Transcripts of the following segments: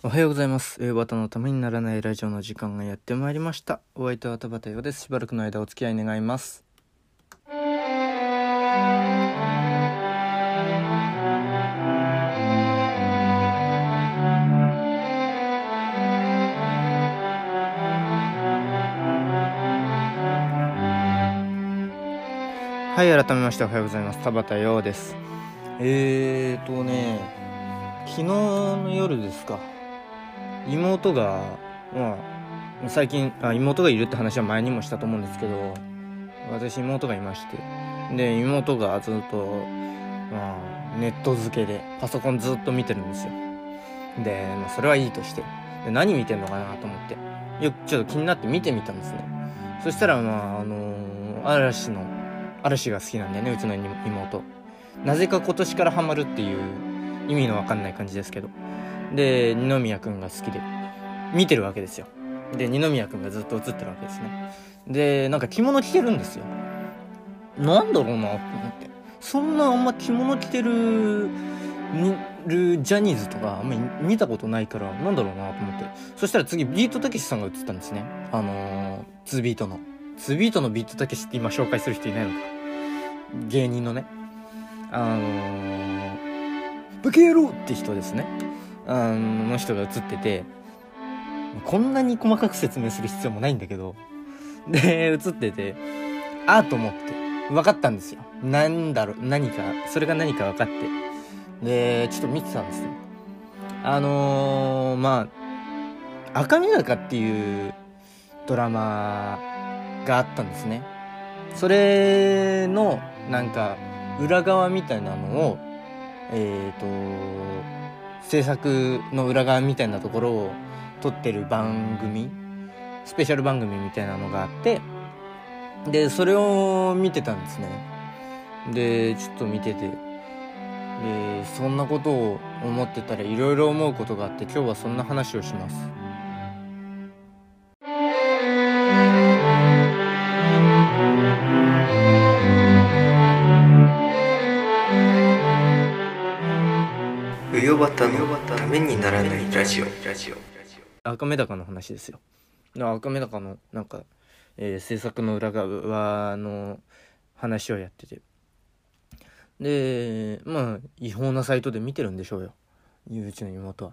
おはようございます。A バタのためにならないラジオの時間がやってまいりました。お相手は田畑洋です。しばらくの間お付き合い願います。はい、改めましておはようございます。田畑洋です。えーとね、昨日の夜ですか。妹が、まあ、最近あ、妹がいるって話は前にもしたと思うんですけど、私妹がいまして、で、妹がずっと、まあ、ネット付けで、パソコンずっと見てるんですよ。で、まあ、それはいいとして、で何見てんのかなと思って、よくちょっと気になって見てみたんですね。そしたら、まあ、あのー嵐の、嵐が好きなんだよね、うちの妹。なぜか今年からハマるっていう意味のわかんない感じですけど。で、二宮くんが好きで、見てるわけですよ。で、二宮くんがずっと映ってるわけですね。で、なんか着物着てるんですよ。なんだろうなと思って。そんなあんま着物着てる、るジャニーズとかあんまり見たことないから、なんだろうなと思って。そしたら次、ビートたけしさんが映ったんですね。あのー、2ビートの。2ビートのビートたけしって今紹介する人いないのか。芸人のね。あのー、ブケ野郎って人ですね。あの人が映ってて、こんなに細かく説明する必要もないんだけど、で、映ってて、あーと思って、分かったんですよ。なんだろう、何か、それが何か分かって。で、ちょっと見てたんですよ。あのー、まあ、赤目坂っていうドラマがあったんですね。それの、なんか、裏側みたいなのを、えっ、ー、と、制作の裏側みたいなところを撮ってる番組、スペシャル番組みたいなのがあって、で、それを見てたんですね。で、ちょっと見てて、で、そんなことを思ってたらいろいろ思うことがあって、今日はそんな話をします。うよばたのためにならないラジオ赤目高の話ですよ。赤目高のなんか、えー制作の裏側の話をやってて。で、まあ、違法なサイトで見てるんでしょうよ。うちの妹は。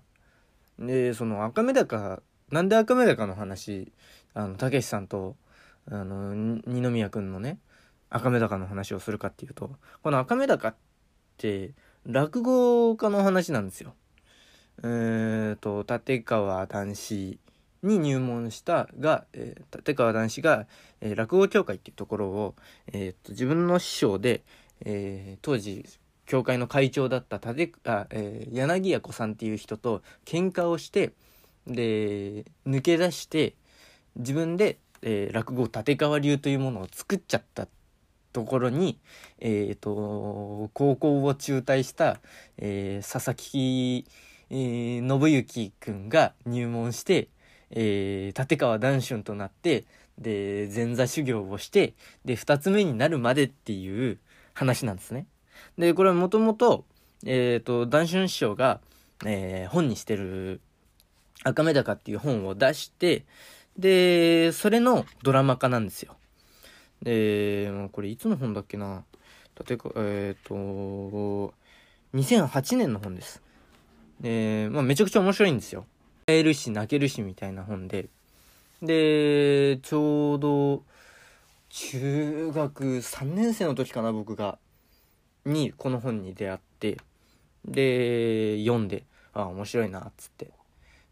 で、その赤目高、なんで赤目高の話、あの、たけしさんと、あの、に二宮くんのね、赤目高の話をするかっていうと、この赤目高って、落語家の話なんですよ。えー、と立川談志に入門したが、えー立川談志が、えー落語協会っていうところを、えーと自分の師匠で、えー当時協会の会長だった立あ、えー柳家子さんっていう人と喧嘩をしてで抜け出して自分で、えー落語立川流というものを作っちゃったところに、えー、と高校を中退した、えー佐々木えー信行くんが入門して、えー立川談春となってで前座修行をしてで2つ目になるまでっていう話なんですね。でこれはもともと,、えー、と談春師匠が、えー本にしてる「赤目高」っていう本を出してでそれのドラマ化なんですよ。でもうこれいつの本だっけな？立川えっ、と2008年の本です。で、まあ、めちゃくちゃ面白いんですよ。笑えるし泣けるしみたいな本で。で、ちょうど、中学3年生の時かな、僕が。に、この本に出会って、で、読んで、あ、面白いな、っつって。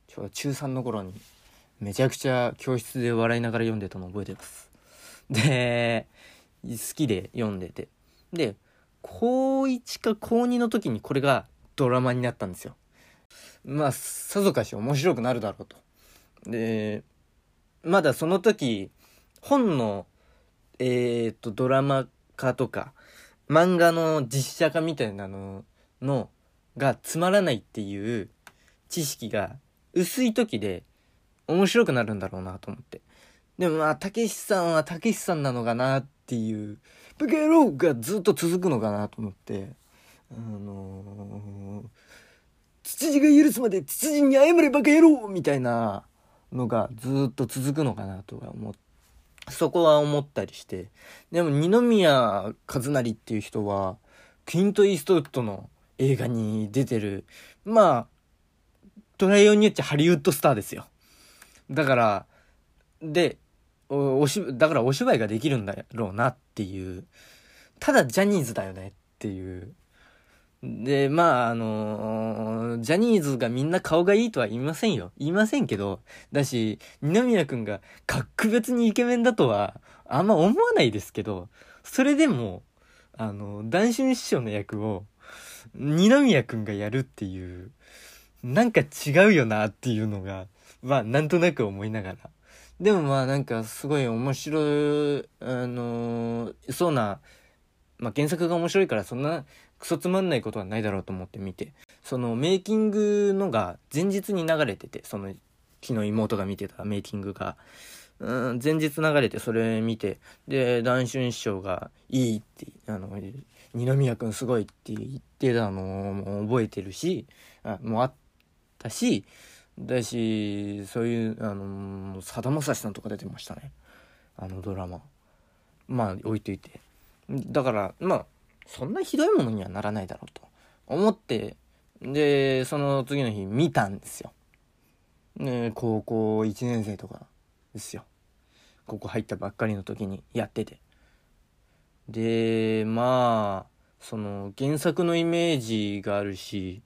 ちょうど中3の頃に、めちゃくちゃ教室で笑いながら読んでたの覚えてます。で、好きで読んでて。で、高1か高2の時にこれがドラマになったんですよ。まあ、さぞかし面白くなるだろうと。で、まだその時、本の、えっ、と、ドラマ化とか、漫画の実写化みたいなのの、がつまらないっていう知識が薄い時で面白くなるんだろうなと思って。でもまあ、たけしさんはたけしさんなのかなっていう、ブケローがずっと続くのかなと思って、あのーツツジが許すまでツツジに謝れバカ野郎みたいなのがずっと続くのかなとは思っ、そこは思ったりして。でも二宮和也っていう人は、クイント・イーストウッドの映画に出てる、まあ、トライオンによっちゃハリウッドスターですよ。だから、で、おし、だからお芝居ができるんだろうなっていう。ただジャニーズだよねっていう。で、まあ、あのー、ジャニーズがみんな顔がいいとは言いませんよ。言いませんけど、だし、二宮くんが格別にイケメンだとは、あんま思わないですけど、それでも、あの、男春師匠の役を、二宮くんがやるっていう、なんか違うよなっていうのが、まあ、なんとなく思いながら。でもまあ、なんかすごい面白い、あのー、そうな、まあ、原作が面白いからそんなクソつまんないことはないだろうと思って見て、そのメイキングのが前日に流れてて、その昨日妹が見てたメイキングが、うん、前日流れてそれ見て、で、談春師匠がいいって、あの、二宮君すごいって言ってたのも覚えてるし、あもうあったし、だし、そういう、あの、さだまさしさんとか出てましたね。あのドラマ。まあ、置いといて。だから、まあ、そんなひどいものにはならないだろうと思って、で、その次の日見たんですよ。ね、高校1年生とかですよ。ここ入ったばっかりの時にやってて。で、まあ、その原作のイメージがあるし、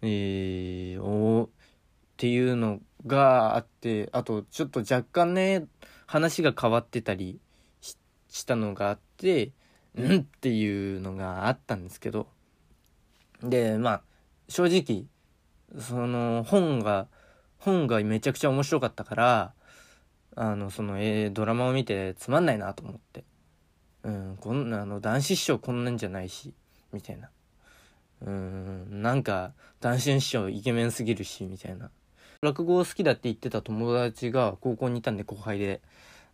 えー、おっていうのがあって、あとちょっと若干ね、話が変わってたりしたのがあって、うんっていうのがあったんですけど、で、まあ、正直、その本が、本がめちゃくちゃ面白かったから、あの、その、えー、ドラマを見てつまんないなと思って。うん、こんな、あの、男子師匠こんなんじゃないし、みたいな。うん、なんか、男子師匠イケメンすぎるし、みたいな。落語好きだって言ってた友達が高校にいたんで後輩で、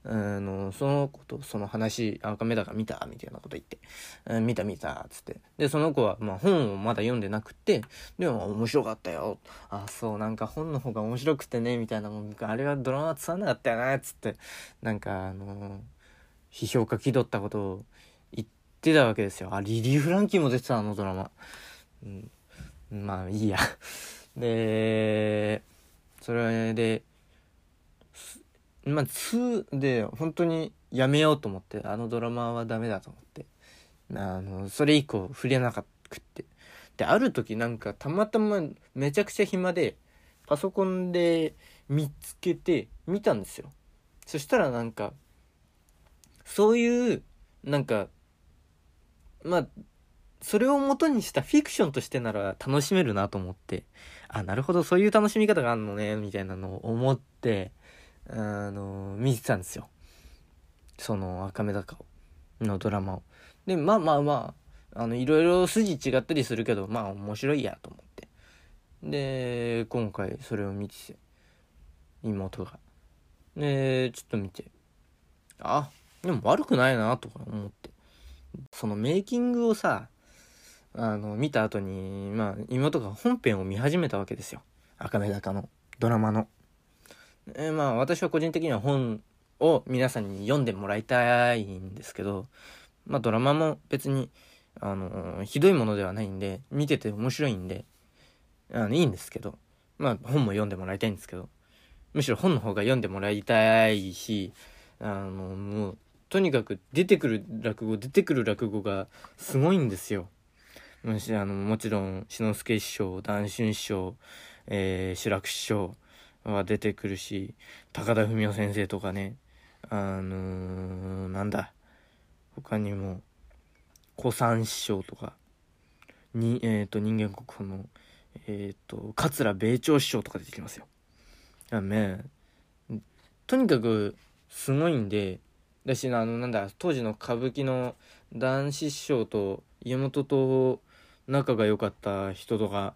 あの、その子とその話、赤目だから見たみたいなこと言って、うん、見た見たつって。で、その子は、まあ本をまだ読んでなくて、でも面白かったよ。あ、そう、なんか本の方が面白くてね、みたいなもん、あれはドラマつまんなかったよな、つって、なんかあの、批評家気取ったことを言ってたわけですよ。あ、リリー・フランキーも出てたあのドラマ。うん、まあいいや。で、それで、まあ、2で本当にやめようと思って、あのドラマはダメだと思って。あの、それ以降触れなかくって。で、ある時なんかたまたまめちゃくちゃ暇で、パソコンで見つけて見たんですよ。そしたらなんか、そういう、なんか、まあ、それを元にしたフィクションとしてなら楽しめるなと思って、あ、なるほど、そういう楽しみ方があるのね、みたいなのを思って、あの、見てたんですよ。その赤目高のドラマを。で、まあまあまあ、あの、いろいろ筋違ったりするけど、まあ面白いやと思って。で、今回それを見てて、妹が。で、ちょっと見て、あ、でも悪くないなとか思って。そのメイキングをさ、あの、見た後に、まあ、妹が本編を見始めたわけですよ。赤目高の、ドラマの。えー、まあ私は個人的には本を皆さんに読んでもらいたいんですけど、まあドラマも別に、あのー、ひどいものではないんで、見てて面白いんで、あの、いいんですけど、まあ本も読んでもらいたいんですけど、むしろ本の方が読んでもらいたいし、あの、もう、とにかく出てくる落語、出てくる落語がすごいんですよ。もし、あの、もちろん、志の輔師匠、談春師匠、えー、志らく師匠、は出てくるし、高田文夫先生とかね、あのー、なんだ、他にも、古参師匠とか、に、えっ、ー、と、人間国宝の、えっ、ー、と、桂米朝師匠とか出てきますよ。あね、とにかく、すごいんで、だし、あの、なんだ、当時の歌舞伎の男子師匠と家元と仲が良かった人とか、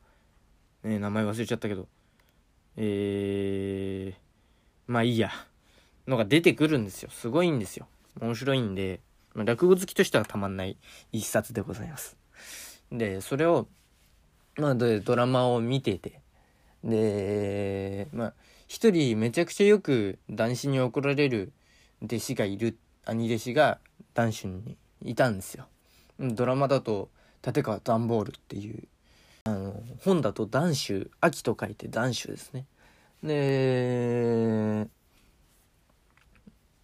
ね、名前忘れちゃったけど、えー、まあいいや、のが出てくるんですよ。すごいんですよ。面白いんで、まあ、落語好きとしてはたまんない一冊でございます。で、それをまあでドラマを見ててでまあ一人めちゃくちゃよく男子に怒られる弟子がいる兄弟子が男子にいたんですよドラマだと立川段ボールっていうあの本だと男子秋と書いて男子ですね。で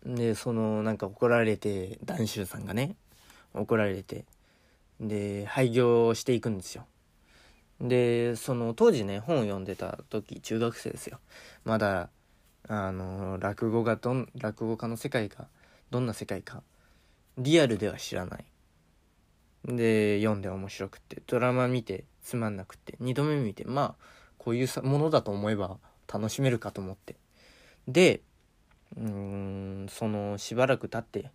でそのなんか怒られて男子さんがね怒られてで廃業していくんですよ。でその当時ね本を読んでた時中学生ですよ。まだあの落語がどん落語家の世界がどんな世界かリアルでは知らない。で読んで面白くてドラマ見てつまんなくて2度目見てまあこういうものだと思えば楽しめるかと思って。でうーんそのしばらく経って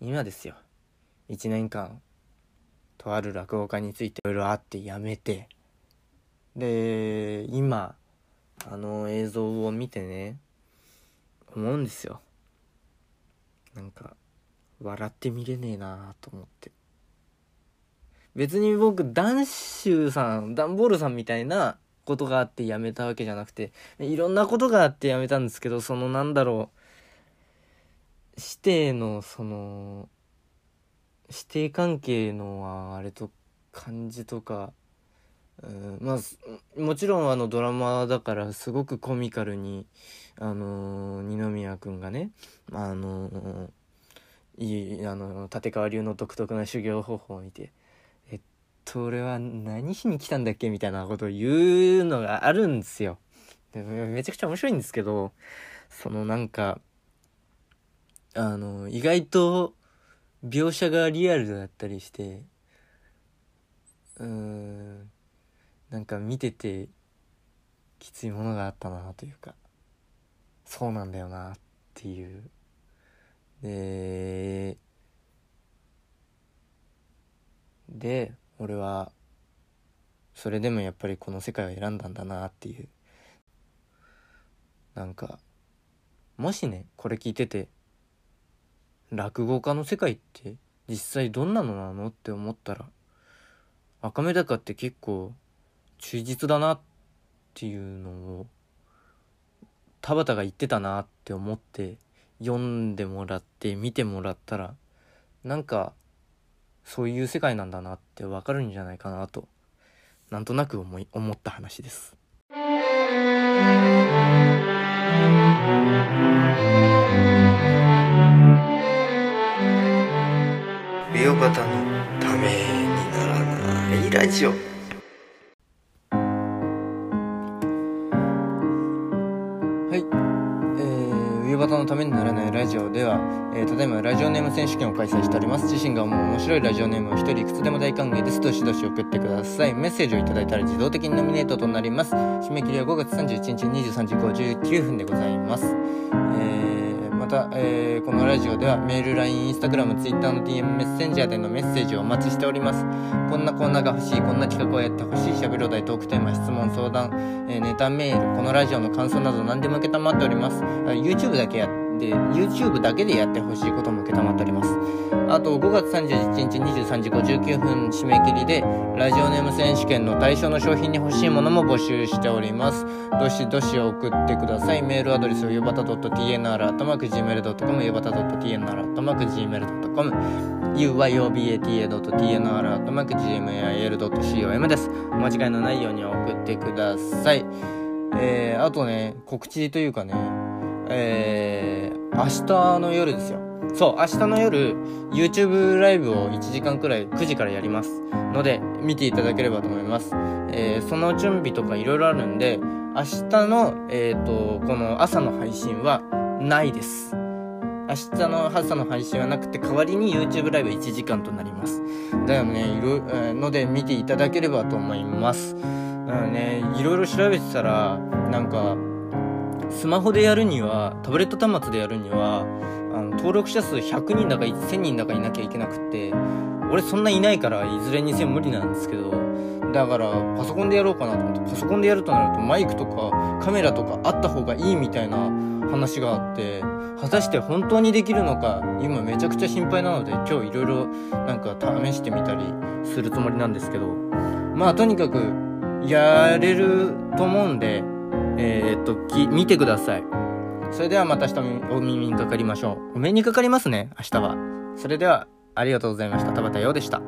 今ですよ。1年間とある落語家についていろいろあってやめて。で今あの映像を見てね思うんですよ。なんか笑って見れねえなと思って。別に僕ダンシュさんダンボールさんみたいなことがあって辞めたわけじゃなくていろんなことがあって辞めたんですけどそのなんだろう師弟のその師弟関係のあれと感じとかうんまあもちろんあのドラマだからすごくコミカルにあの二宮君がねあのいいあの立川流の独特な修行方法を見てと俺は何しに来たんだっけみたいなことを言うのがあるんですよ。でめちゃくちゃ面白いんですけどそのなんかあの意外と描写がリアルだったりしてうーんなんか見ててきついものがあったなというかそうなんだよなっていうでで俺はそれでもやっぱりこの世界を選んだんだなっていう。なんかもしねこれ聞いてて落語家の世界って実際どんなのなのって思ったら赤目高って結構忠実だなっていうのを田畑が言ってたなって思って読んでもらって見てもらったらなんかそういう世界なんだなってわかるんじゃないかなとなんとなく思い思った話です。美容方のためにならないラジオジオでは、えー、ただいまラジオネーム選手権を開催しております。自身が思う面白いラジオネームを一人いくつでも大歓迎です。どしどし送ってください。メッセージをいただいたら自動的にノミネートとなります。締め切りは5月31日23時59分でございます、えー、また、えー、このラジオではメール LINE インスタグラム Twitter の DM メッセンジャーでのメッセージをお待ちしております。こんなコーナーが欲しいこんな企画をやってほしいしゃべろう大トークテーマ質問相談、えーネタメールこのラジオの感想など何でも受けたまっております。YouTube だけやって YouTube だけでやってほしいことも受けたまっております。あと5月31日23時59分締め切りでラジオネーム選手権の対象の商品に欲しいものも募集しております。どしどし送ってください。メールアドレスはゆばた .tnr.gmail.com ゆばた .tnr.gmail.com uyobata.tnr.gmail.com ですお間違いのないように送ってください。えー、あとね告知というかねえー、明日の夜ですよ。そう明日の夜 YouTube ライブを1時間くらい9時からやります。ので見ていただければと思います、えー、その準備とかいろいろあるんで明日の、えーと、この朝の配信はないです。明日の朝の配信はなくて代わりに YouTube ライブ1時間となります。だよねいろ、えー、ので見ていただければと思います。だからねいろいろ調べてたらなんかスマホでやるにはタブレット端末でやるにはあの登録者数100人だか1000人だかいなきゃいけなくって俺そんないないからいずれにせよ無理なんですけどだからパソコンでやろうかなと思ってパソコンでやるとなるとマイクとかカメラとかあった方がいいみたいな話があって果たして本当にできるのか今めちゃくちゃ心配なので今日いろいろなんか試してみたりするつもりなんですけどまあとにかくやれると思うんで、えーっと、き、見てください。それではまた明日お耳にかかりましょう。お目にかかりますね、明日は。それでは、ありがとうございました。田畑陽でした。